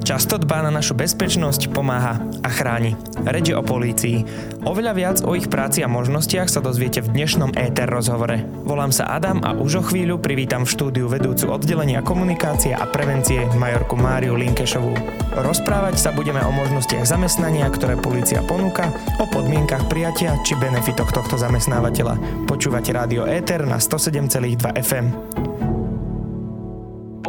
Často dbá na našu bezpečnosť, pomáha a chráni. Reč o polícii. Oveľa viac o ich práci a možnostiach sa dozviete v dnešnom ETR rozhovore. Volám sa Adam a už o chvíľu privítam v štúdiu vedúcu oddelenia komunikácie a prevencie majorku Máriu Linkešovú. Rozprávať sa budeme o možnostiach zamestnania, ktoré polícia ponúka, o podmienkach prijatia či benefitoch tohto zamestnávateľa. Počúvate rádio ETR na 107,2 FM.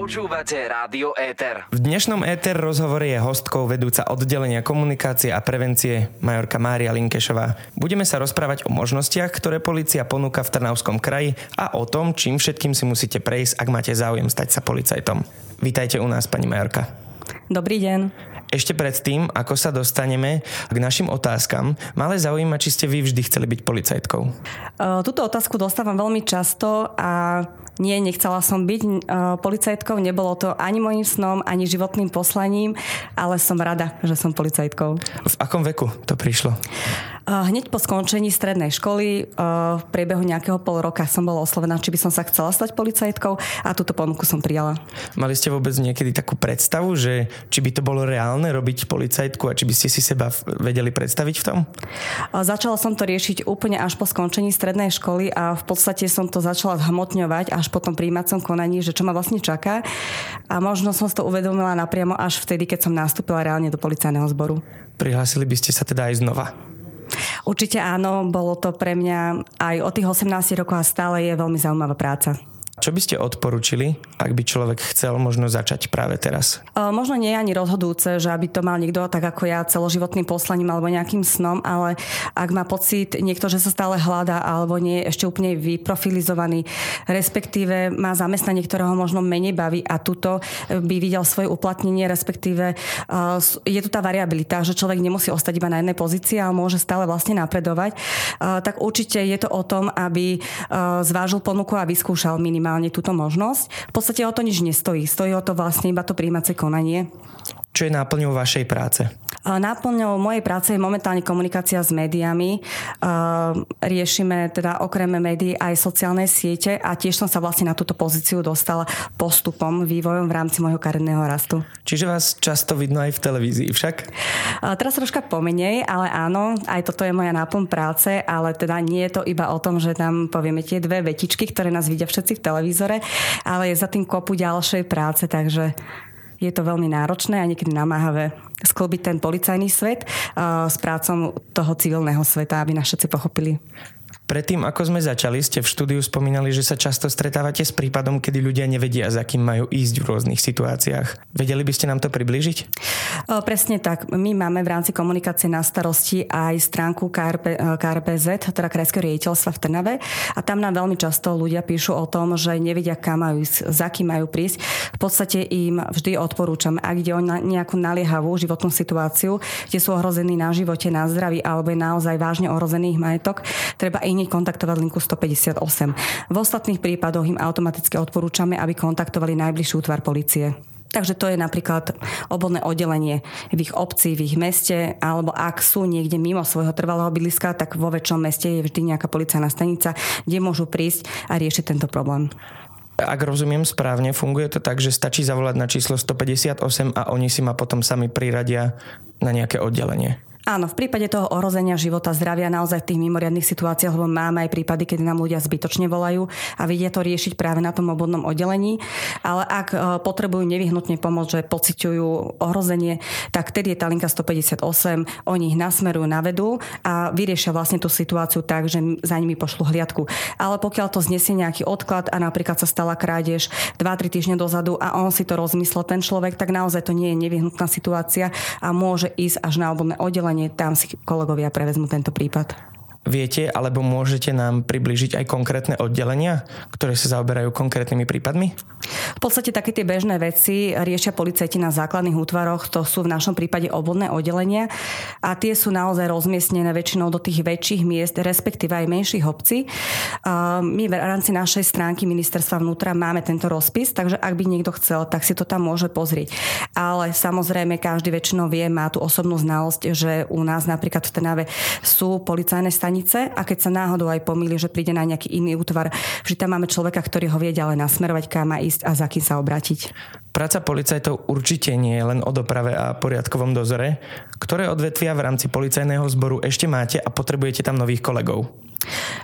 Počúvate Rádio Éter. V dnešnom Éter rozhovore je hostkou vedúca oddelenia komunikácie a prevencie Majorka Mária Linkešová. Budeme sa rozprávať o možnostiach, ktoré policia ponúka v Trnavskom kraji a o tom, čím všetkým si musíte prejsť, ak máte záujem stať sa policajtom. Vítajte u nás, pani Majorka. Dobrý deň. Ešte predtým, ako sa dostaneme k našim otázkam, malé zaujíma, či ste vy vždy chceli byť policajtkou. Túto otázku dostávam veľmi často a nie, nechcela som byť uh, policajtkou, nebolo to ani môjim snom, ani životným poslaním, ale som rada, že som policajtkou. V akom veku to prišlo? Hneď po skončení strednej školy uh, v priebehu nejakého pol roka som bola oslovená, či by som sa chcela stať policajtkou a túto ponuku som prijala. Mali ste vôbec niekedy takú predstavu, že či by to bolo reálne robiť policajtku a či by ste si seba vedeli predstaviť v tom? Začala som to riešiť úplne až po skončení strednej školy a v podstate som to začala zhmotňovať až po tom príjmacom konaní, že čo ma vlastne čaká. A možno som si to uvedomila napriamo až vtedy, keď som nastúpila reálne do policajného zboru. Prihlásili by ste sa teda aj znova? Určite áno, bolo to pre mňa aj od tých 18 rokov a stále je veľmi zaujímavá práca. Čo by ste odporúčili, ak by človek chcel možno začať práve teraz? Možno nie je ani rozhodujúce, že aby to mal niekto tak ako ja celoživotným poslaním alebo nejakým snom, ale ak má pocit niekto, že sa stále hľadá alebo nie je ešte úplne vyprofilizovaný, respektíve má zamestnanie, ktorého možno menej baví a tuto by videl svoje uplatnenie, respektíve je tu tá variabilita, že človek nemusí ostať iba na jednej pozícii, ale môže stále vlastne napredovať, tak určite je to o tom, aby zvážil ponuku a vyskúšal minimálne minimálne túto možnosť. V podstate o to nič nestojí. Stojí o to vlastne iba to príjmacie konanie. Čo je náplňou vašej práce? Náplňou mojej práce je momentálne komunikácia s médiami. Riešime teda okrem médií aj sociálne siete a tiež som sa vlastne na túto pozíciu dostala postupom, vývojom v rámci môjho kariérneho rastu. Čiže vás často vidno aj v televízii však? Teraz troška pomenej, ale áno, aj toto je moja náplň práce, ale teda nie je to iba o tom, že tam povieme tie dve vetičky, ktoré nás vidia všetci v televízore, ale je za tým kopu ďalšej práce, takže je to veľmi náročné a niekedy namáhavé sklbiť ten policajný svet s prácom toho civilného sveta, aby nás všetci pochopili. Predtým, ako sme začali, ste v štúdiu spomínali, že sa často stretávate s prípadom, kedy ľudia nevedia, za kým majú ísť v rôznych situáciách. Vedeli by ste nám to približiť? O, presne tak. My máme v rámci komunikácie na starosti aj stránku KRP, KRPZ, teda Krajského riaditeľstva v Trnave. A tam nám veľmi často ľudia píšu o tom, že nevedia, kam majú ísť, za kým majú prísť. V podstate im vždy odporúčam, ak ide o nejakú naliehavú životnú situáciu, kde sú ohrození na živote, na zdraví alebo je naozaj vážne ohrozený majetok, treba hneď kontaktovať linku 158. V ostatných prípadoch im automaticky odporúčame, aby kontaktovali najbližší útvar policie. Takže to je napríklad obvodné oddelenie v ich obci, v ich meste, alebo ak sú niekde mimo svojho trvalého bydliska, tak vo väčšom meste je vždy nejaká policajná stanica, kde môžu prísť a riešiť tento problém. Ak rozumiem správne, funguje to tak, že stačí zavolať na číslo 158 a oni si ma potom sami priradia na nejaké oddelenie. Áno, v prípade toho ohrozenia života, zdravia naozaj v tých mimoriadných situáciách, lebo máme aj prípady, kedy nám ľudia zbytočne volajú a vidia to riešiť práve na tom obvodnom oddelení. Ale ak e, potrebujú nevyhnutne pomoc, že pociťujú ohrozenie, tak vtedy je tá linka 158, oni ich nasmerujú na vedu a vyriešia vlastne tú situáciu tak, že za nimi pošlu hliadku. Ale pokiaľ to znesie nejaký odklad a napríklad sa stala krádež 2-3 týždne dozadu a on si to rozmyslel, ten človek, tak naozaj to nie je nevyhnutná situácia a môže ísť až na obvodné oddelenie oddelenie, tam si kolegovia prevezmú tento prípad. Viete alebo môžete nám približiť aj konkrétne oddelenia, ktoré sa zaoberajú konkrétnymi prípadmi? V podstate také tie bežné veci riešia policajti na základných útvaroch, to sú v našom prípade obvodné oddelenia a tie sú naozaj rozmiestnené väčšinou do tých väčších miest, respektíve aj menších obcí. My v rámci našej stránky ministerstva vnútra máme tento rozpis, takže ak by niekto chcel, tak si to tam môže pozrieť. Ale samozrejme každý väčšinou vie, má tú osobnú znalosť, že u nás napríklad v Trnave sú policajné stanice a keď sa náhodou aj pomýli, že príde na nejaký iný útvar, že tam máme človeka, ktorý ho vie ďalej nasmerovať, kam má ísť a za kým sa obratiť. Práca policajtov určite nie je len o doprave a poriadkovom dozore. Ktoré odvetvia v rámci policajného zboru ešte máte a potrebujete tam nových kolegov?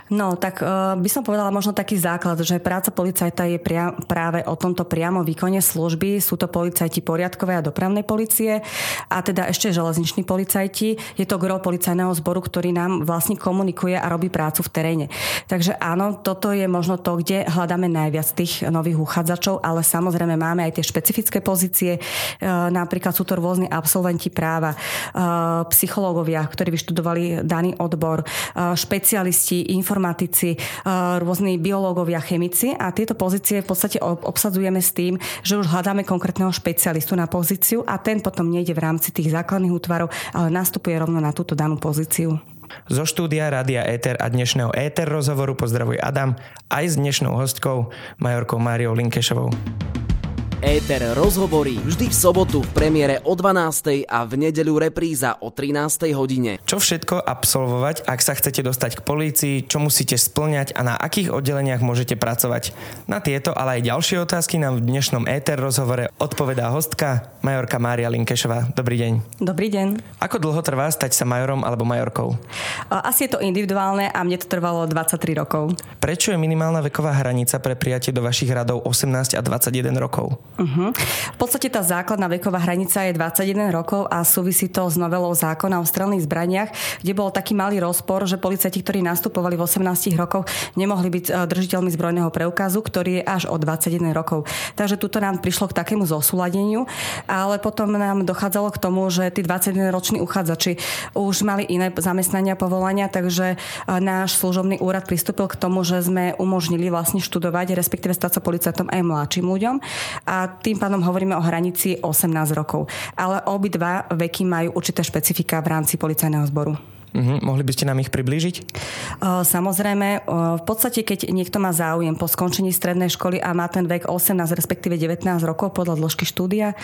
No, tak uh, by som povedala možno taký základ, že práca policajta je pria- práve o tomto priamo výkone služby. Sú to policajti poriadkovej a dopravnej policie a teda ešte železniční policajti. Je to gro policajného zboru, ktorý nám vlastne komunikuje a robí prácu v teréne. Takže áno, toto je možno to, kde hľadáme najviac tých nových uchádzačov, ale samozrejme máme aj tie špecifické pozície. Uh, napríklad sú to rôzni absolventi práva, uh, psychológovia, ktorí vyštudovali daný odbor, špecialisti ekonomisti, informatici, eh, rôzni biológovia, chemici a tieto pozície v podstate obsadzujeme s tým, že už hľadáme konkrétneho špecialistu na pozíciu a ten potom nejde v rámci tých základných útvarov, ale nastupuje rovno na túto danú pozíciu. Zo štúdia Rádia Éter a dnešného Éter rozhovoru pozdravuje Adam aj s dnešnou hostkou, majorkou Máriou Linkešovou. Éter rozhovorí vždy v sobotu v premiére o 12. a v nedeľu repríza o 13. hodine. Čo všetko absolvovať, ak sa chcete dostať k polícii, čo musíte splňať a na akých oddeleniach môžete pracovať? Na tieto, ale aj ďalšie otázky nám v dnešnom Éter rozhovore odpovedá hostka, majorka Mária Linkešová. Dobrý deň. Dobrý deň. Ako dlho trvá stať sa majorom alebo majorkou? Asi je to individuálne a mne to trvalo 23 rokov. Prečo je minimálna veková hranica pre prijatie do vašich radov 18 a 21 rokov? Uh-huh. V podstate tá základná veková hranica je 21 rokov a súvisí to s novelou zákona o strelných zbraniach, kde bol taký malý rozpor, že policajti, ktorí nastupovali v 18 rokoch, nemohli byť e, držiteľmi zbrojného preukazu, ktorý je až od 21 rokov. Takže tuto nám prišlo k takému zosúladeniu, ale potom nám dochádzalo k tomu, že tí 21-roční uchádzači už mali iné zamestnania, povolania, takže e, náš služobný úrad pristúpil k tomu, že sme umožnili vlastne študovať, respektíve stať sa policajtom aj mladším ľuďom. A tým pádom hovoríme o hranici 18 rokov. Ale obidva veky majú určité špecifika v rámci policajného zboru. Uh-huh. Mohli by ste nám ich priblížiť? Samozrejme, v podstate, keď niekto má záujem po skončení strednej školy a má ten vek 18, respektíve 19 rokov podľa dĺžky štúdia,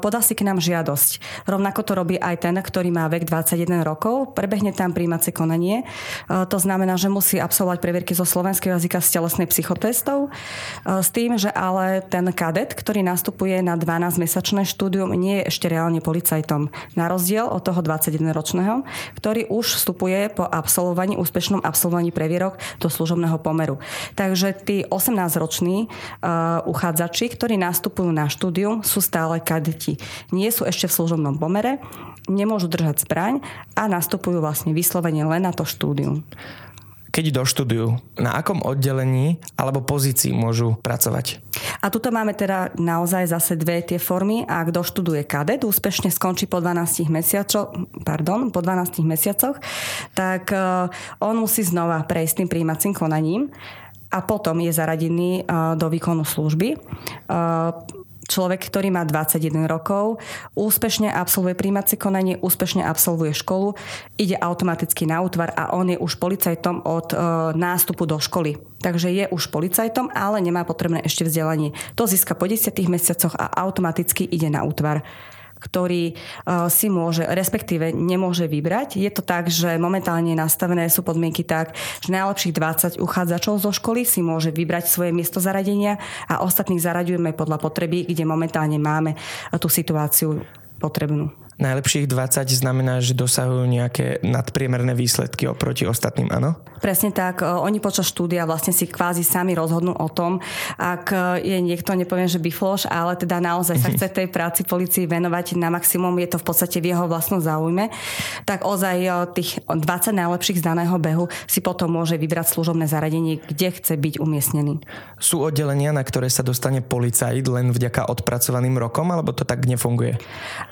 podá si k nám žiadosť. Rovnako to robí aj ten, ktorý má vek 21 rokov. Prebehne tam príjmacie konanie. To znamená, že musí absolvovať previerky zo slovenského jazyka z telesnej psychotestov. S tým, že ale ten kadet, ktorý nastupuje na 12-mesačné štúdium, nie je ešte reálne policajtom. Na rozdiel od toho 21-ročného, ktorý ktorý už vstupuje po absolvovaní, úspešnom absolvovaní previerok do služobného pomeru. Takže tí 18-roční uh, uchádzači, ktorí nastupujú na štúdium, sú stále kadeti. Nie sú ešte v služobnom pomere, nemôžu držať zbraň a nastupujú vlastne vyslovene len na to štúdium keď doštudujú, na akom oddelení alebo pozícii môžu pracovať? A tuto máme teda naozaj zase dve tie formy. Ak doštuduje kadet, úspešne skončí po 12 mesiacoch, pardon, po 12 mesiacoch, tak eh, on musí znova prejsť tým príjmacím konaním a potom je zaradený eh, do výkonu služby eh, človek, ktorý má 21 rokov, úspešne absolvuje príjmacie konanie, úspešne absolvuje školu, ide automaticky na útvar a on je už policajtom od e, nástupu do školy. Takže je už policajtom, ale nemá potrebné ešte vzdelanie. To získa po 10 mesiacoch a automaticky ide na útvar ktorý e, si môže, respektíve nemôže vybrať. Je to tak, že momentálne nastavené sú podmienky tak, že najlepších 20 uchádzačov zo školy si môže vybrať svoje miesto zaradenia a ostatných zaraďujeme podľa potreby, kde momentálne máme tú situáciu potrebnú najlepších 20 znamená, že dosahujú nejaké nadpriemerné výsledky oproti ostatným, áno? Presne tak. Oni počas štúdia vlastne si kvázi sami rozhodnú o tom, ak je niekto, nepoviem, že bifloš, ale teda naozaj sa chce tej práci policii venovať na maximum, je to v podstate v jeho vlastnom záujme, tak ozaj tých 20 najlepších z daného behu si potom môže vybrať služobné zaradenie, kde chce byť umiestnený. Sú oddelenia, na ktoré sa dostane policajt len vďaka odpracovaným rokom, alebo to tak nefunguje?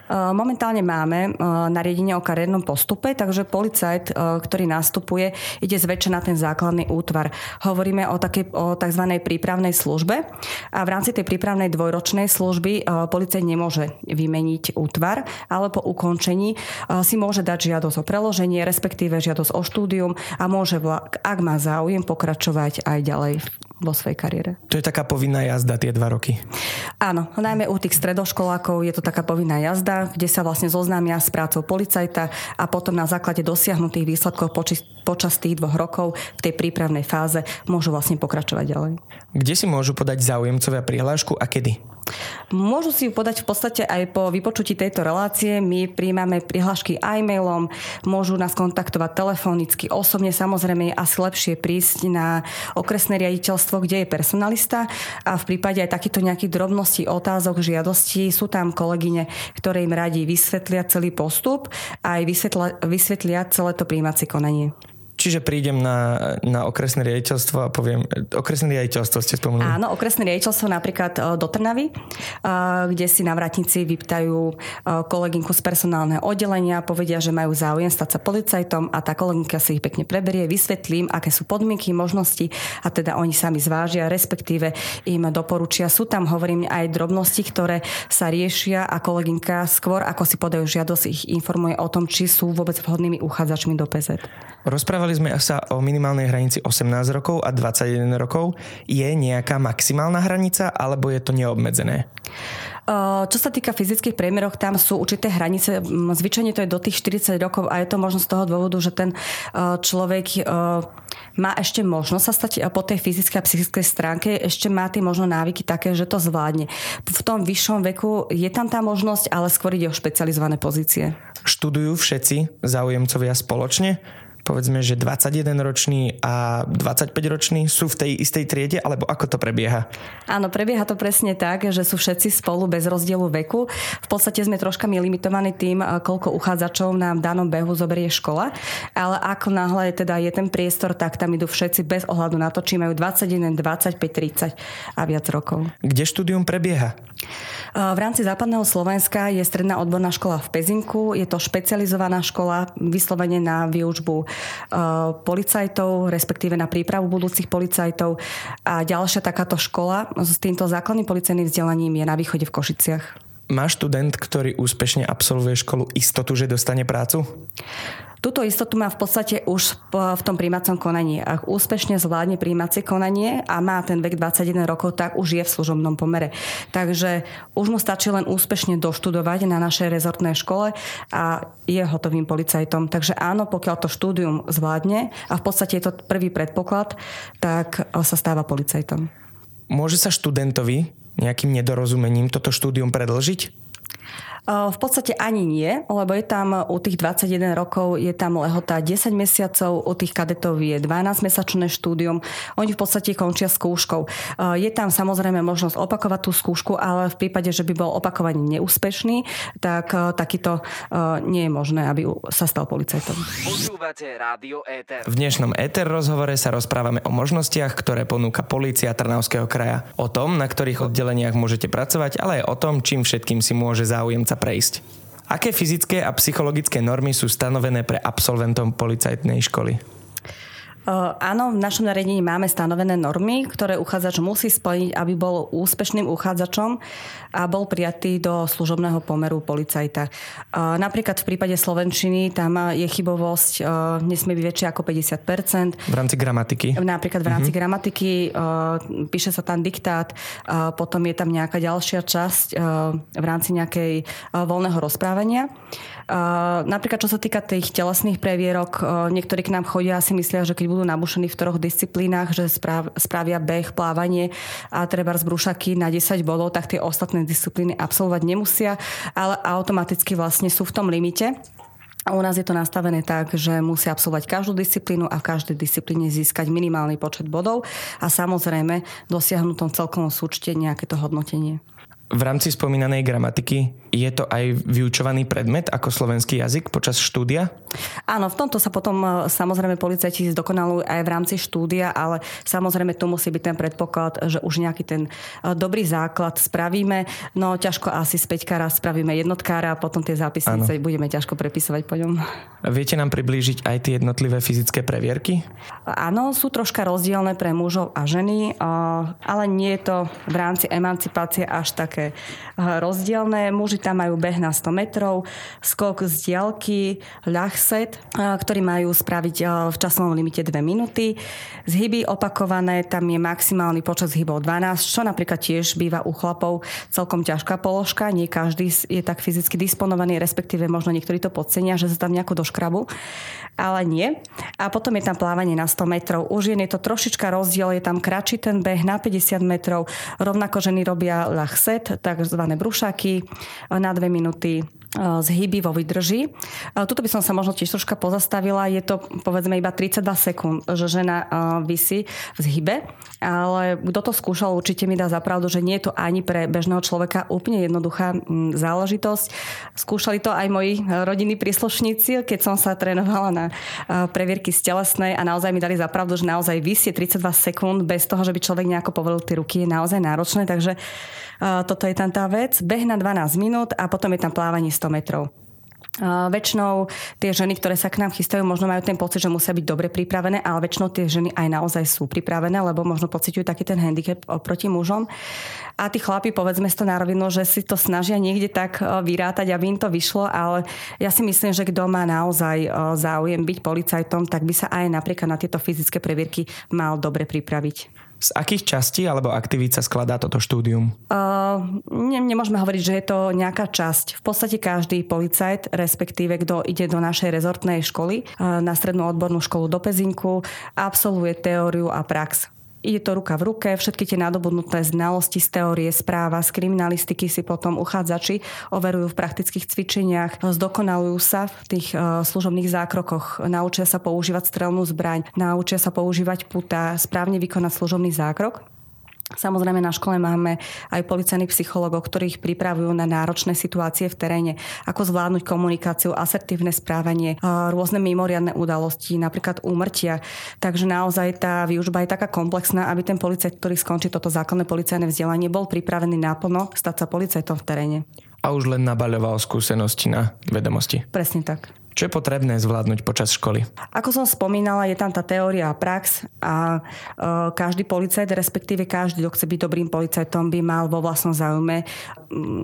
Momentálne momentálne máme e, nariadenie o kariérnom postupe, takže policajt, e, ktorý nastupuje, ide zväčša na ten základný útvar. Hovoríme o, takej, o tzv. prípravnej službe a v rámci tej prípravnej dvojročnej služby e, policajt nemôže vymeniť útvar, ale po ukončení si môže dať žiadosť o preloženie, respektíve žiadosť o štúdium a môže, ak má záujem, pokračovať aj ďalej vo svojej kariére. To je taká povinná jazda tie dva roky? Áno, najmä u tých stredoškolákov je to taká povinná jazda, kde sa vlastne zoznámia s prácou policajta a potom na základe dosiahnutých výsledkov počas, počas tých dvoch rokov v tej prípravnej fáze môžu vlastne pokračovať ďalej. Kde si môžu podať záujemcovia prihlášku a kedy? Môžu si ju podať v podstate aj po vypočutí tejto relácie. My príjmame prihlášky e-mailom, môžu nás kontaktovať telefonicky, osobne samozrejme je asi lepšie prísť na okresné riaditeľstvo, kde je personalista a v prípade aj takýchto nejakých drobností, otázok, žiadostí sú tam kolegyne, ktoré im radí vysvetlia celý postup a aj vysvetlia, vysvetlia celé to príjmacie konanie. Čiže prídem na, na okresné riaditeľstvo a poviem, okresné riaditeľstvo ste spomenuli? Áno, okresné riaditeľstvo napríklad e, do Trnavy, e, kde si navratníci vyptajú e, kolegynku z personálneho oddelenia, povedia, že majú záujem stať sa policajtom a tá kolegynka si ich pekne preberie, vysvetlím, aké sú podmienky, možnosti a teda oni sami zvážia, respektíve im doporučia. Sú tam, hovorím, aj drobnosti, ktoré sa riešia a kolegynka skôr, ako si podajú žiadosť, ich informuje o tom, či sú vôbec vhodnými uchádzačmi do PZ. Rozprávali sme sa o minimálnej hranici 18 rokov a 21 rokov. Je nejaká maximálna hranica alebo je to neobmedzené? Čo sa týka fyzických priemerov, tam sú určité hranice. Zvyčajne to je do tých 40 rokov a je to možno z toho dôvodu, že ten človek má ešte možnosť sa stať po tej fyzickej a psychickej stránke, ešte má tie možno návyky také, že to zvládne. V tom vyššom veku je tam tá možnosť, ale skôr ide o špecializované pozície. Študujú všetci záujemcovia spoločne? Povedzme, že 21 ročný a 25 ročný sú v tej istej triede, alebo ako to prebieha? Áno, prebieha to presne tak, že sú všetci spolu bez rozdielu veku. V podstate sme troška limitovaní tým, koľko uchádzačov nám v danom behu zoberie škola, ale ako náhle teda je ten priestor, tak tam idú všetci bez ohľadu na to, či majú 21, 25, 30 a viac rokov. Kde štúdium prebieha? V rámci západného Slovenska je stredná odborná škola v Pezinku. Je to špecializovaná škola vyslovene na výučbu policajtov, respektíve na prípravu budúcich policajtov. A ďalšia takáto škola s týmto základným policajným vzdelaním je na východe v Košiciach. Má študent, ktorý úspešne absolvuje školu, istotu, že dostane prácu? Túto istotu má v podstate už v tom príjmacom konaní. Ak úspešne zvládne príjmacie konanie a má ten vek 21 rokov, tak už je v služobnom pomere. Takže už mu stačí len úspešne doštudovať na našej rezortnej škole a je hotovým policajtom. Takže áno, pokiaľ to štúdium zvládne a v podstate je to prvý predpoklad, tak sa stáva policajtom. Môže sa študentovi nejakým nedorozumením toto štúdium predlžiť? V podstate ani nie, lebo je tam u tých 21 rokov je tam lehota 10 mesiacov, u tých kadetov je 12-mesačné štúdium. Oni v podstate končia skúškou. Je tam samozrejme možnosť opakovať tú skúšku, ale v prípade, že by bol opakovaný neúspešný, tak takýto nie je možné, aby sa stal policajtom. V dnešnom ETER rozhovore sa rozprávame o možnostiach, ktoré ponúka polícia Trnavského kraja. O tom, na ktorých oddeleniach môžete pracovať, ale aj o tom, čím všetkým si môže záujemca prejsť. Aké fyzické a psychologické normy sú stanovené pre absolventom policajtnej školy? Áno, v našom nariadení máme stanovené normy, ktoré uchádzač musí splniť, aby bol úspešným uchádzačom a bol prijatý do služobného pomeru policajta. Napríklad v prípade Slovenčiny tam je chybovosť, nesmie byť väčšia ako 50%. V rámci gramatiky? Napríklad v rámci uh-huh. gramatiky píše sa tam diktát, potom je tam nejaká ďalšia časť v rámci nejakej voľného rozprávania. Napríklad čo sa týka tých telesných previerok, niektorí k nám chodia a si myslia, že keď budú nabušení v troch disciplínach, že spravia beh, plávanie a treba z brúšaky na 10 bodov, tak tie ostatné disciplíny absolvovať nemusia, ale automaticky vlastne sú v tom limite. A u nás je to nastavené tak, že musia absolvovať každú disciplínu a v každej disciplíne získať minimálny počet bodov a samozrejme dosiahnutom celkovom súčte nejaké to hodnotenie. V rámci spomínanej gramatiky je to aj vyučovaný predmet ako slovenský jazyk počas štúdia? Áno, v tomto sa potom e, samozrejme policajti zdokonalujú aj v rámci štúdia, ale samozrejme tu musí byť ten predpoklad, že už nejaký ten e, dobrý základ spravíme. No ťažko asi späťka raz spravíme jednotkára a potom tie zápisnice Áno. budeme ťažko prepisovať po ňom. Viete nám priblížiť aj tie jednotlivé fyzické previerky? Áno, sú troška rozdielne pre mužov a ženy, ale nie je to v rámci emancipácie až tak také rozdielne. Muži tam majú beh na 100 metrov, skok z diaľky, ľahset, ktorý majú spraviť v časovom limite 2 minúty. Zhyby opakované, tam je maximálny počet zhybov 12, čo napríklad tiež býva u chlapov celkom ťažká položka. Nie každý je tak fyzicky disponovaný, respektíve možno niektorí to podcenia, že sa tam nejako doškrabu, ale nie. A potom je tam plávanie na 100 metrov. U žien je to trošička rozdiel, je tam kratší ten beh na 50 metrov. Rovnako ženy robia lachset, takzvané brušaky. Na 2 minúty zhyby vo vydrži. Tuto by som sa možno tiež troška pozastavila. Je to povedzme iba 32 sekúnd, že žena vysí v zhybe, ale kto to skúšal, určite mi dá zapravdu, že nie je to ani pre bežného človeka úplne jednoduchá záležitosť. Skúšali to aj moji rodinní príslušníci, keď som sa trénovala na previerky z telesnej a naozaj mi dali zapravdu, že naozaj vysie 32 sekúnd bez toho, že by človek nejako povolil tie ruky, je naozaj náročné, takže toto je tam tá vec. Beh na 12 minút a potom je tam plávanie 100 metrov. Uh, väčšinou tie ženy, ktoré sa k nám chystajú, možno majú ten pocit, že musia byť dobre pripravené, ale väčšinou tie ženy aj naozaj sú pripravené, lebo možno pociťujú taký ten handicap oproti mužom. A tí chlapi, povedzme si to na rovinu, že si to snažia niekde tak vyrátať, aby im to vyšlo, ale ja si myslím, že kto má naozaj záujem byť policajtom, tak by sa aj napríklad na tieto fyzické previerky mal dobre pripraviť. Z akých častí alebo aktivít sa skladá toto štúdium? Uh, ne, nemôžeme hovoriť, že je to nejaká časť. V podstate každý policajt, respektíve kto ide do našej rezortnej školy, uh, na strednú odbornú školu do Pezinku, absolvuje teóriu a prax. Ide to ruka v ruke, všetky tie nadobudnuté znalosti z teórie správa, z kriminalistiky si potom uchádzači overujú v praktických cvičeniach, zdokonalujú sa v tých uh, služobných zákrokoch, naučia sa používať strelnú zbraň, naučia sa používať puta, správne vykonať služobný zákrok. Samozrejme na škole máme aj policajných psychologov, ktorých pripravujú na náročné situácie v teréne, ako zvládnuť komunikáciu, asertívne správanie, rôzne mimoriadne udalosti, napríklad úmrtia. Takže naozaj tá výužba je taká komplexná, aby ten policajt, ktorý skončí toto základné policajné vzdelanie, bol pripravený naplno stať sa policajtom v teréne. A už len nabaľoval skúsenosti na vedomosti. Presne tak. Čo je potrebné zvládnuť počas školy? Ako som spomínala, je tam tá teória a prax a e, každý policajt, respektíve každý, kto chce byť dobrým policajtom, by mal vo vlastnom záujme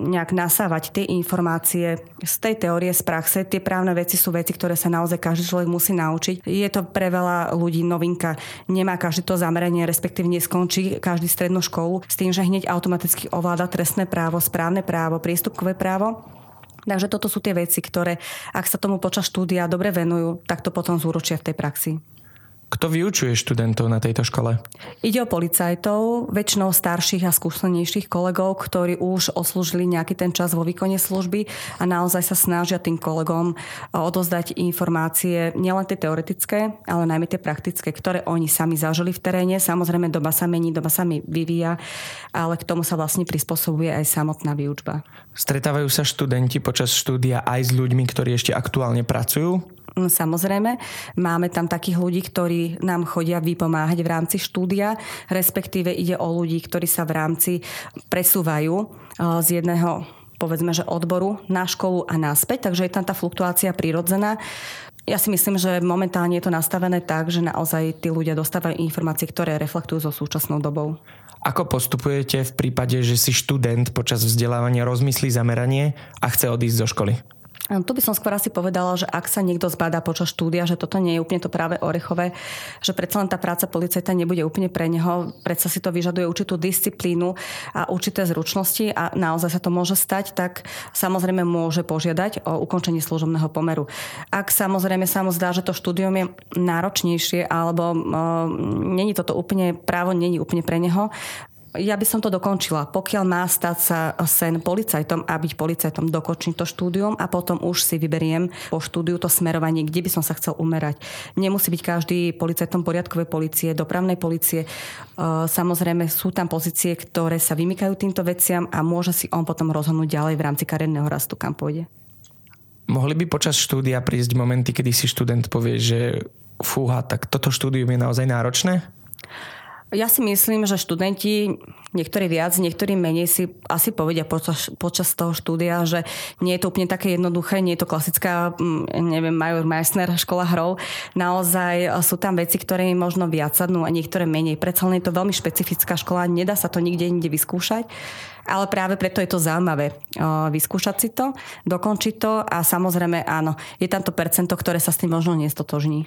nejak nasávať tie informácie z tej teórie, z praxe. Tie právne veci sú veci, ktoré sa naozaj každý človek musí naučiť. Je to pre veľa ľudí novinka. Nemá každý to zameranie, respektíve neskončí každý strednú školu s tým, že hneď automaticky ovláda trestné právo, správne právo, priestupkové právo Takže toto sú tie veci, ktoré, ak sa tomu počas štúdia dobre venujú, tak to potom zúročia v tej praxi. Kto vyučuje študentov na tejto škole? Ide o policajtov, väčšinou starších a skúsenejších kolegov, ktorí už oslúžili nejaký ten čas vo výkone služby a naozaj sa snažia tým kolegom odozdať informácie, nielen tie teoretické, ale najmä tie praktické, ktoré oni sami zažili v teréne. Samozrejme, doba sa mení, doba sa mi vyvíja, ale k tomu sa vlastne prispôsobuje aj samotná výučba. Stretávajú sa študenti počas štúdia aj s ľuďmi, ktorí ešte aktuálne pracujú? Mm, samozrejme, máme tam takých ľudí, ktorí nám chodia vypomáhať v rámci štúdia, respektíve ide o ľudí, ktorí sa v rámci presúvajú eh, z jedného povedzme, že odboru na školu a naspäť, takže je tam tá fluktuácia prirodzená. Ja si myslím, že momentálne je to nastavené tak, že naozaj tí ľudia dostávajú informácie, ktoré reflektujú so súčasnou dobou. Ako postupujete v prípade, že si študent počas vzdelávania rozmyslí zameranie a chce odísť zo školy? Tu by som skôr asi povedala, že ak sa niekto zbadá počas štúdia, že toto nie je úplne to práve orechové, že predsa len tá práca policajta nebude úplne pre neho, predsa si to vyžaduje určitú disciplínu a určité zručnosti a naozaj sa to môže stať, tak samozrejme môže požiadať o ukončenie služobného pomeru. Ak samozrejme sa mu zdá, že to štúdium je náročnejšie alebo uh, není toto úplne, právo není úplne pre neho, ja by som to dokončila. Pokiaľ má stať sa sen policajtom a byť policajtom, dokončiť to štúdium a potom už si vyberiem po štúdiu to smerovanie, kde by som sa chcel umerať. Nemusí byť každý policajtom poriadkovej policie, dopravnej policie. E, samozrejme sú tam pozície, ktoré sa vymykajú týmto veciam a môže si on potom rozhodnúť ďalej v rámci kariérneho rastu, kam pôjde. Mohli by počas štúdia prísť momenty, kedy si študent povie, že fúha, tak toto štúdium je naozaj náročné? Ja si myslím, že študenti, niektorí viac, niektorí menej si asi povedia počas, počas toho štúdia, že nie je to úplne také jednoduché, nie je to klasická, mm, neviem, Major Meissner škola hrov. Naozaj sú tam veci, ktoré im možno viac sadnú a niektoré menej. Predsa len je to veľmi špecifická škola, nedá sa to nikde inde vyskúšať ale práve preto je to zaujímavé vyskúšať si to, dokončiť to a samozrejme áno, je tam to percento, ktoré sa s tým možno nestotožní.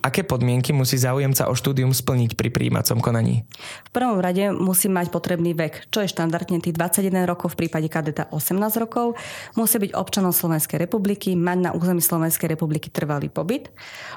Aké podmienky musí záujemca o štúdium splniť pri príjímacom konaní? V prvom rade musí mať potrebný vek, čo je štandardne tých 21 rokov, v prípade kadeta 18 rokov. Musí byť občanom Slovenskej republiky, mať na území Slovenskej republiky trvalý pobyt,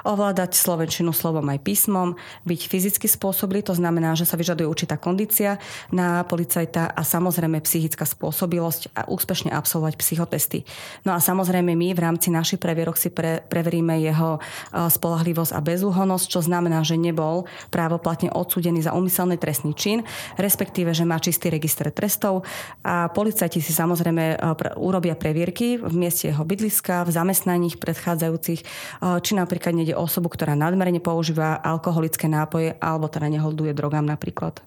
ovládať slovenčinu slovom aj písmom, byť fyzicky spôsobilý, to znamená, že sa vyžaduje určitá kondícia na policajta a samozrejme psychická spôsobilosť a úspešne absolvovať psychotesty. No a samozrejme my v rámci našich previerok si pre, preveríme jeho spolahlivosť a bez bezúhonosť, čo znamená, že nebol právoplatne odsúdený za úmyselný trestný čin, respektíve, že má čistý register trestov a policajti si samozrejme e, urobia previerky v mieste jeho bydliska, v zamestnaní predchádzajúcich, e, či napríklad nejde osobu, ktorá nadmerne používa alkoholické nápoje alebo teda neholduje drogám napríklad.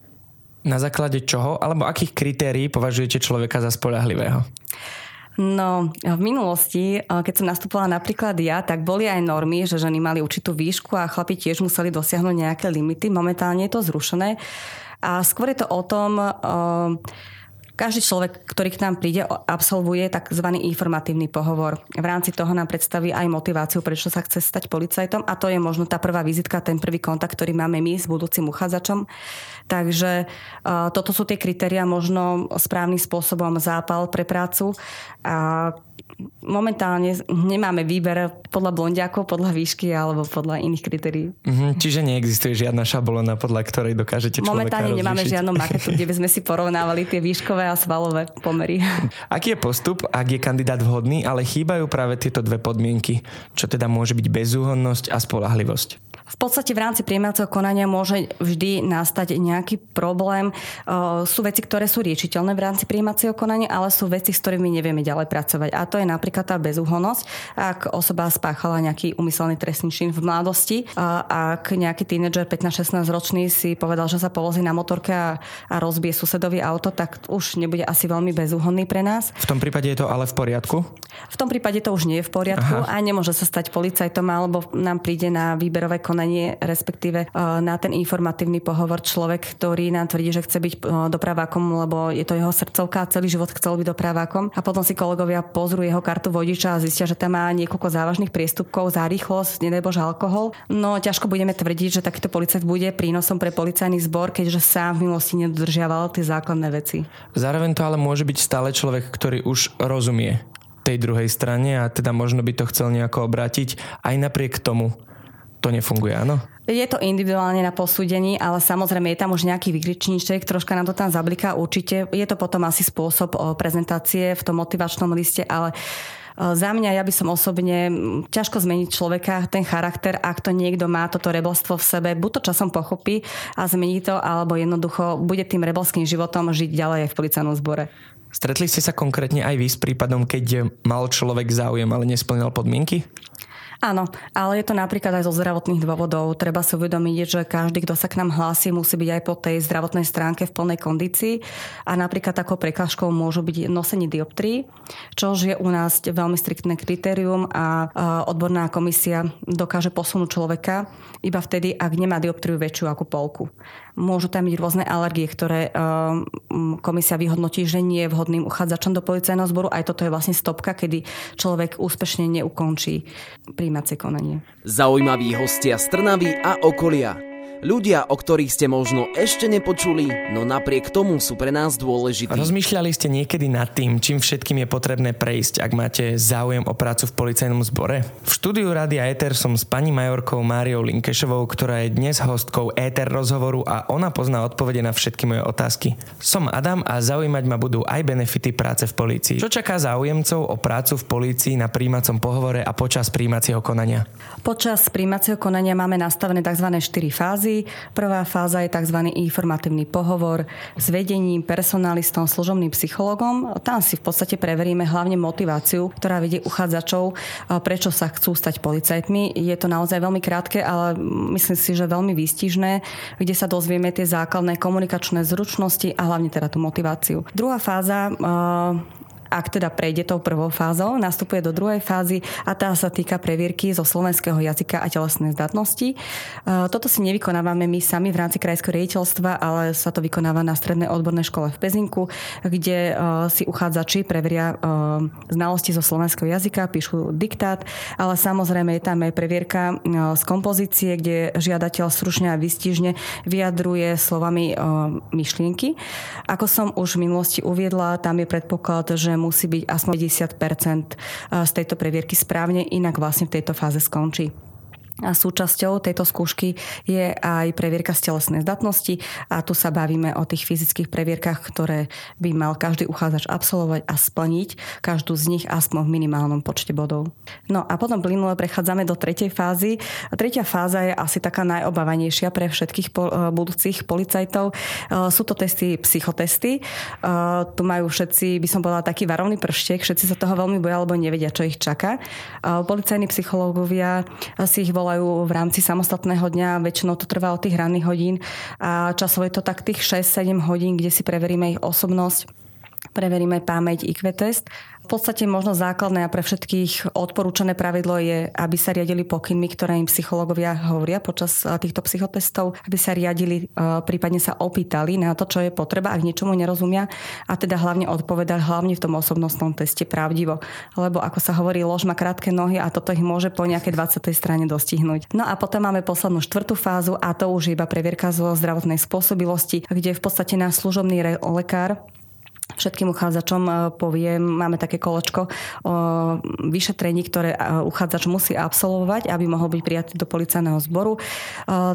Na základe čoho alebo akých kritérií považujete človeka za spolahlivého? No, v minulosti, keď som nastupovala napríklad ja, tak boli aj normy, že ženy mali určitú výšku a chlapi tiež museli dosiahnuť nejaké limity. Momentálne je to zrušené. A skôr je to o tom, každý človek, ktorý k nám príde, absolvuje tzv. informatívny pohovor. V rámci toho nám predstaví aj motiváciu, prečo sa chce stať policajtom a to je možno tá prvá vizitka, ten prvý kontakt, ktorý máme my s budúcim uchádzačom. Takže uh, toto sú tie kritéria, možno správnym spôsobom zápal pre prácu a momentálne nemáme výber podľa blondiakov, podľa výšky alebo podľa iných kritérií. Mm-hmm, čiže neexistuje žiadna šablona, podľa ktorej dokážete človeka Momentálne rozlišiť. nemáme žiadnu maketu, kde by sme si porovnávali tie výškové a svalové pomery. Aký je postup, ak je kandidát vhodný, ale chýbajú práve tieto dve podmienky, čo teda môže byť bezúhodnosť a spolahlivosť? V podstate v rámci prijímacieho konania môže vždy nastať nejaký problém. Sú veci, ktoré sú riešiteľné v rámci prijímacieho konania, ale sú veci, s ktorými nevieme ďalej pracovať. A to je napríklad tá bezúhonnosť. Ak osoba spáchala nejaký umyselný trestný čin v mladosti, ak nejaký tínedžer 15-16 ročný si povedal, že sa polozí na motorke a, a rozbije susedovi auto, tak už nebude asi veľmi bezúhonný pre nás. V tom prípade je to ale v poriadku? V tom prípade to už nie je v poriadku Aha. a nemôže sa stať policajtom alebo nám príde na výberové konanie konanie, respektíve e, na ten informatívny pohovor človek, ktorý nám tvrdí, že chce byť e, dopravákom, lebo je to jeho srdcovka a celý život chcel byť dopravákom. A potom si kolegovia pozrú jeho kartu vodiča a zistia, že tam má niekoľko závažných priestupkov za rýchlosť, nedaj Bože alkohol. No ťažko budeme tvrdiť, že takýto policajt bude prínosom pre policajný zbor, keďže sám v minulosti nedodržiaval tie základné veci. Zároveň to ale môže byť stále človek, ktorý už rozumie tej druhej strane a teda možno by to chcel nejako obrátiť aj napriek tomu, to nefunguje, áno? Je to individuálne na posúdení, ale samozrejme je tam už nejaký vykričníček, troška nám to tam zabliká určite. Je to potom asi spôsob prezentácie v tom motivačnom liste, ale za mňa, ja by som osobne ťažko zmeniť človeka, ten charakter, ak to niekto má toto rebelstvo v sebe, buď to časom pochopí a zmení to, alebo jednoducho bude tým rebelským životom žiť ďalej v policajnom zbore. Stretli ste sa konkrétne aj vy s prípadom, keď mal človek záujem, ale nesplňal podmienky? Áno, ale je to napríklad aj zo zdravotných dôvodov. Treba si uvedomiť, že každý, kto sa k nám hlási, musí byť aj po tej zdravotnej stránke v plnej kondícii a napríklad takou prekážkou môžu byť nosenie dioptrí, čo je u nás veľmi striktné kritérium a odborná komisia dokáže posunúť človeka iba vtedy, ak nemá dioptriu väčšiu ako polku. Môžu tam byť rôzne alergie, ktoré komisia vyhodnotí, že nie je vhodným uchádzačom do policajného zboru. Aj toto je vlastne stopka, kedy človek úspešne neukončí príjmacie konanie. Zaujímaví hostia z Trnavy a okolia. Ľudia, o ktorých ste možno ešte nepočuli, no napriek tomu sú pre nás dôležití. Rozmýšľali ste niekedy nad tým, čím všetkým je potrebné prejsť, ak máte záujem o prácu v policajnom zbore? V štúdiu Rádia Eter som s pani majorkou Máriou Linkešovou, ktorá je dnes hostkou Eter rozhovoru a ona pozná odpovede na všetky moje otázky. Som Adam a zaujímať ma budú aj benefity práce v polícii. Čo čaká záujemcov o prácu v polícii na príjmacom pohovore a počas príjmacieho konania? Počas príjmacieho konania máme nastavené tzv. 4 fázy fázy. Prvá fáza je tzv. informatívny pohovor s vedením, personalistom, služobným psychologom. Tam si v podstate preveríme hlavne motiváciu, ktorá vedie uchádzačov, prečo sa chcú stať policajtmi. Je to naozaj veľmi krátke, ale myslím si, že veľmi výstižné, kde sa dozvieme tie základné komunikačné zručnosti a hlavne teda tú motiváciu. Druhá fáza ak teda prejde tou prvou fázou, nastupuje do druhej fázy a tá sa týka previerky zo slovenského jazyka a telesnej zdatnosti. E, toto si nevykonávame my sami v rámci krajského riaditeľstva, ale sa to vykonáva na strednej odbornej škole v Pezinku, kde e, si uchádzači preveria e, znalosti zo slovenského jazyka, píšu diktát, ale samozrejme je tam aj previerka z kompozície, kde žiadateľ stručne a vystižne vyjadruje slovami myšlienky. Ako som už v minulosti uviedla, tam je predpoklad, že musí byť aspoň 50 z tejto previerky správne, inak vlastne v tejto fáze skončí. A súčasťou tejto skúšky je aj previerka z telesnej zdatnosti a tu sa bavíme o tých fyzických previerkach, ktoré by mal každý uchádzač absolvovať a splniť každú z nich aspoň v minimálnom počte bodov. No a potom plynule prechádzame do tretej fázy. Tretia fáza je asi taká najobávanejšia pre všetkých e, budúcich policajtov. E, sú to testy, psychotesty. E, tu majú všetci, by som povedala, taký varovný prštek. Všetci sa toho veľmi boja, alebo nevedia, čo ich čaká. Policajní psychológovia si ich volajú volajú v rámci samostatného dňa, väčšinou to trvá od tých ranných hodín a časovo je to tak tých 6-7 hodín, kde si preveríme ich osobnosť, preveríme pamäť, IQ test v podstate možno základné a pre všetkých odporúčané pravidlo je, aby sa riadili pokynmi, ktoré im psychológovia hovoria počas týchto psychotestov, aby sa riadili, prípadne sa opýtali na to, čo je potreba, ak niečomu nerozumia a teda hlavne odpovedať hlavne v tom osobnostnom teste pravdivo. Lebo ako sa hovorí, lož má krátke nohy a toto ich môže po nejakej 20. strane dostihnúť. No a potom máme poslednú štvrtú fázu a to už je iba previerka zo zdravotnej spôsobilosti, kde v podstate náš služobný lekár všetkým uchádzačom e, poviem, máme také koločko o vyšetrení, ktoré e, uchádzač musí absolvovať, aby mohol byť prijatý do policajného zboru. E,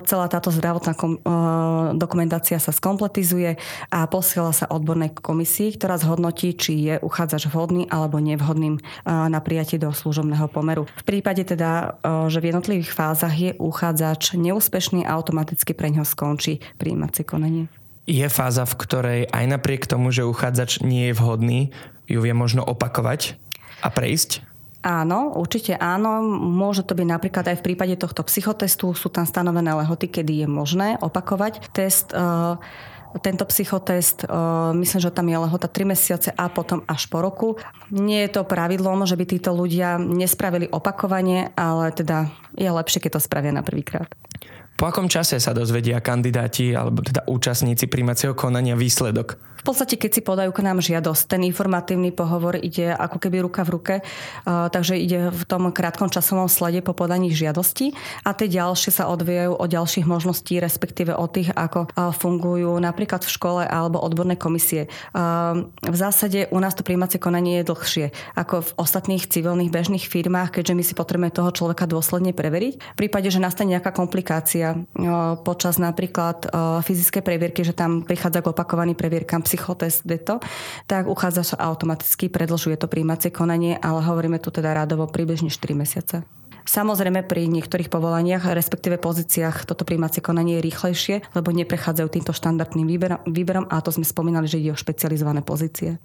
celá táto zdravotná dokumentácia sa skompletizuje a posiela sa odbornej komisii, ktorá zhodnotí, či je uchádzač vhodný alebo nevhodným na prijatie do služobného pomeru. V prípade teda, že v jednotlivých fázach je uchádzač neúspešný, automaticky pre ňo skončí príjímacie konanie je fáza, v ktorej aj napriek tomu, že uchádzač nie je vhodný, ju vie možno opakovať a prejsť? Áno, určite áno. Môže to byť napríklad aj v prípade tohto psychotestu. Sú tam stanovené lehoty, kedy je možné opakovať test. Uh, tento psychotest, myslím, že tam je lehota 3 mesiace a potom až po roku. Nie je to pravidlom, že by títo ľudia nespravili opakovanie, ale teda je lepšie, keď to spravia na prvýkrát. Po akom čase sa dozvedia kandidáti alebo teda účastníci príjmacieho konania výsledok? V podstate, keď si podajú k nám žiadosť, ten informatívny pohovor ide ako keby ruka v ruke, takže ide v tom krátkom časovom slede po podaní žiadosti a tie ďalšie sa odvíjajú o ďalších možností, respektíve o tých, ako fungujú napríklad v škole alebo odborné komisie. V zásade u nás to príjmacie konanie je dlhšie ako v ostatných civilných bežných firmách, keďže my si potrebujeme toho človeka dôsledne preveriť. V prípade, že nastane nejaká komplikácia počas napríklad fyzickej previerky, že tam prichádza k opakovaným previerkám psychotest deto, tak uchádza sa automaticky, predlžuje to príjmacie konanie, ale hovoríme tu teda rádovo približne 4 mesiace. Samozrejme pri niektorých povolaniach, respektíve pozíciách, toto príjmacie konanie je rýchlejšie, lebo neprechádzajú týmto štandardným výberom, výberom a to sme spomínali, že ide o špecializované pozície.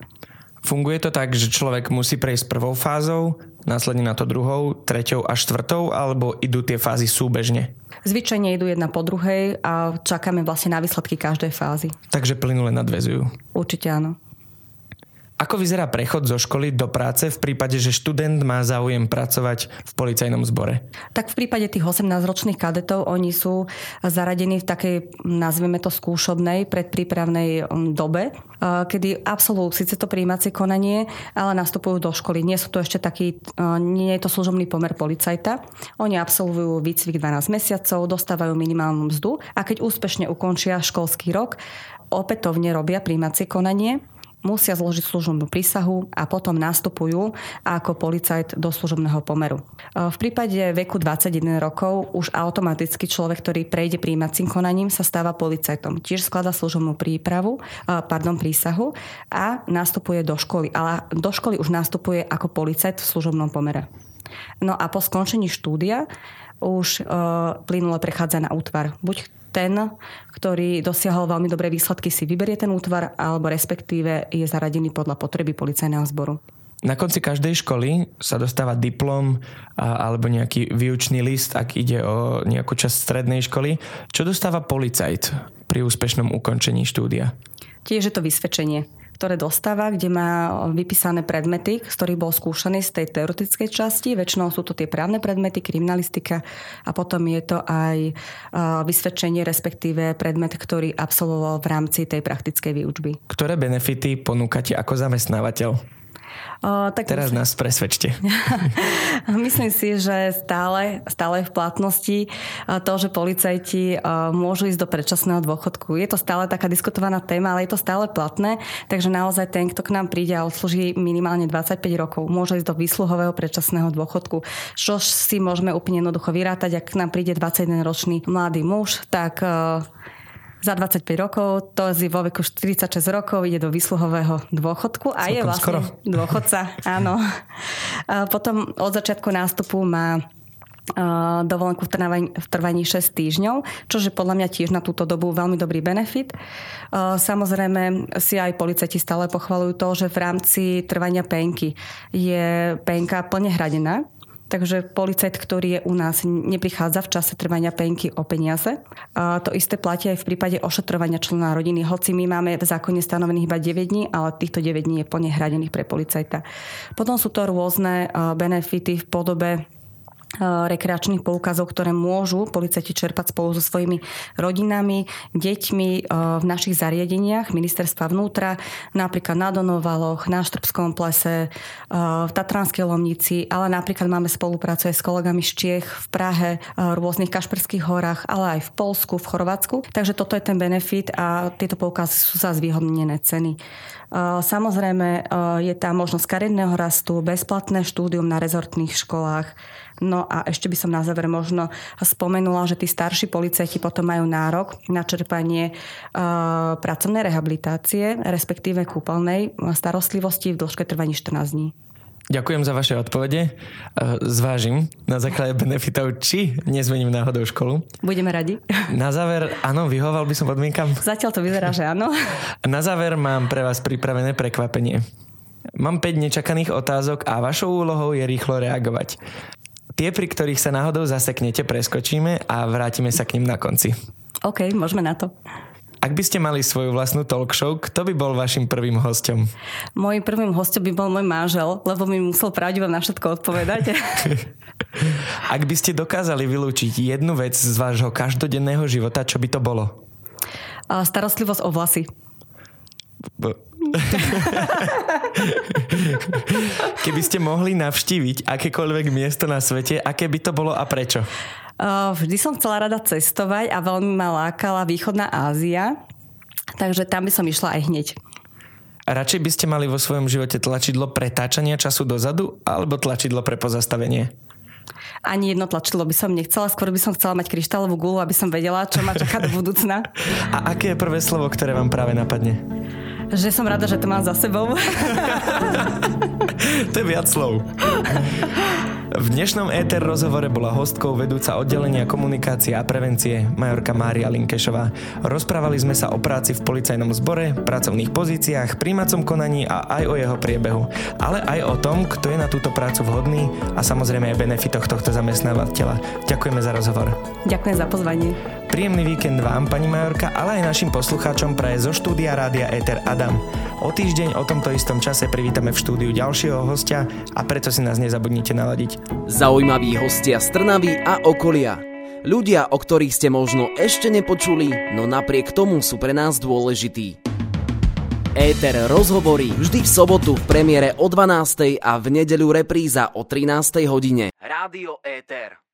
Funguje to tak, že človek musí prejsť prvou fázou, následne na to druhou, treťou a štvrtou, alebo idú tie fázy súbežne? Zvyčajne idú jedna po druhej a čakáme vlastne na výsledky každej fázy. Takže plynule nadvezujú. Určite áno. Ako vyzerá prechod zo školy do práce v prípade, že študent má záujem pracovať v policajnom zbore? Tak v prípade tých 18-ročných kadetov oni sú zaradení v takej, nazveme to skúšobnej, predprípravnej um, dobe, uh, kedy absolvujú síce to príjímacie konanie, ale nastupujú do školy. Nie sú to ešte taký, uh, nie je to služobný pomer policajta. Oni absolvujú výcvik 12 mesiacov, dostávajú minimálnu mzdu a keď úspešne ukončia školský rok, opätovne robia príjímacie konanie musia zložiť služobnú prísahu a potom nastupujú ako policajt do služobného pomeru. E, v prípade veku 21 rokov už automaticky človek, ktorý prejde príjmacím konaním, sa stáva policajtom. Tiež sklada služobnú prípravu, e, pardon, prísahu a nastupuje do školy. Ale do školy už nastupuje ako policajt v služobnom pomere. No a po skončení štúdia už plynule prechádza na útvar. Buď ten, ktorý dosiahol veľmi dobré výsledky, si vyberie ten útvar alebo respektíve je zaradený podľa potreby policajného zboru. Na konci každej školy sa dostáva diplom alebo nejaký výučný list, ak ide o nejakú časť strednej školy. Čo dostáva policajt pri úspešnom ukončení štúdia? Tiež je to vysvedčenie ktoré dostáva, kde má vypísané predmety, z ktorých bol skúšaný z tej teoretickej časti. Väčšinou sú to tie právne predmety, kriminalistika a potom je to aj vysvedčenie, respektíve predmet, ktorý absolvoval v rámci tej praktickej výučby. Ktoré benefity ponúkate ako zamestnávateľ? O, tak Teraz myslím, nás presvedčte. myslím si, že stále, stále v platnosti to, že policajti môžu ísť do predčasného dôchodku. Je to stále taká diskutovaná téma, ale je to stále platné, takže naozaj ten, kto k nám príde a odslúži minimálne 25 rokov, môže ísť do výsluhového predčasného dôchodku. Čo si môžeme úplne jednoducho vyrátať, ak k nám príde 21-ročný mladý muž, tak za 25 rokov, to je vo veku 46 rokov, ide do vysluhového dôchodku a Celkom je vlastne skoro. dôchodca, áno. A potom od začiatku nástupu má dovolenku v trvaní, v trvaní 6 týždňov, čo je podľa mňa tiež na túto dobu veľmi dobrý benefit. Samozrejme si aj policajti stále pochvalujú to, že v rámci trvania penky je penka plne hradená, Takže policajt, ktorý je u nás, neprichádza v čase trvania penky o peniaze. A to isté platí aj v prípade ošetrovania člena rodiny. Hoci my máme v zákone stanovených iba 9 dní, ale týchto 9 dní je plne hradených pre policajta. Potom sú to rôzne benefity v podobe rekreačných poukazov, ktoré môžu policajti čerpať spolu so svojimi rodinami, deťmi eh, v našich zariadeniach ministerstva vnútra, napríklad na Donovaloch, na Štrbskom plese, eh, v Tatranskej Lomnici, ale napríklad máme spoluprácu aj s kolegami z Čiech v Prahe, v rôznych Kašperských horách, ale aj v Polsku, v Chorvátsku. Takže toto je ten benefit a tieto poukazy sú za zvýhodnené ceny. Samozrejme je tam možnosť kariérneho rastu, bezplatné štúdium na rezortných školách, No a ešte by som na záver možno spomenula, že tí starší policajti potom majú nárok na čerpanie uh, pracovnej rehabilitácie, respektíve kúpeľnej starostlivosti v dĺžke trvaní 14 dní. Ďakujem za vaše odpovede. E, zvážim na základe benefitov, či nezmením náhodou školu. Budeme radi. Na záver, áno, vyhoval by som podmienkam. Zatiaľ to vyzerá, že áno. Na záver mám pre vás pripravené prekvapenie. Mám 5 nečakaných otázok a vašou úlohou je rýchlo reagovať. Tie, pri ktorých sa náhodou zaseknete, preskočíme a vrátime sa k ním na konci. OK, môžeme na to. Ak by ste mali svoju vlastnú talk show, kto by bol vašim prvým hostom? Mojím prvým hostom by bol môj manžel, lebo mi musel pravdivo na všetko odpovedať. Ak by ste dokázali vylúčiť jednu vec z vášho každodenného života, čo by to bolo? Starostlivosť o vlasy. Keby ste mohli navštíviť akékoľvek miesto na svete, aké by to bolo a prečo? Vždy som chcela rada cestovať a veľmi ma lákala východná Ázia, takže tam by som išla aj hneď. A radšej by ste mali vo svojom živote tlačidlo pretáčania času dozadu alebo tlačidlo pre pozastavenie? Ani jedno tlačidlo by som nechcela, skôr by som chcela mať kryštálovú gulu, aby som vedela, čo ma čaká do budúcna. A aké je prvé slovo, ktoré vám práve napadne? Že som rada, že to mám za sebou. to je viac slov. V dnešnom ETR rozhovore bola hostkou vedúca oddelenia komunikácie a prevencie majorka Mária Linkešová. Rozprávali sme sa o práci v policajnom zbore, pracovných pozíciách, príjmacom konaní a aj o jeho priebehu. Ale aj o tom, kto je na túto prácu vhodný a samozrejme aj benefitoch tohto zamestnávateľa. Ďakujeme za rozhovor. Ďakujem za pozvanie. Príjemný víkend vám, pani Majorka, ale aj našim poslucháčom praje zo štúdia Rádia Eter Adam. O týždeň o tomto istom čase privítame v štúdiu ďalšieho hostia a preto si nás nezabudnite naladiť. Zaujímaví hostia z Trnavy a okolia. Ľudia, o ktorých ste možno ešte nepočuli, no napriek tomu sú pre nás dôležití. Éter rozhovorí vždy v sobotu v premiére o 12. a v nedeľu repríza o 13. hodine. Rádio Éter.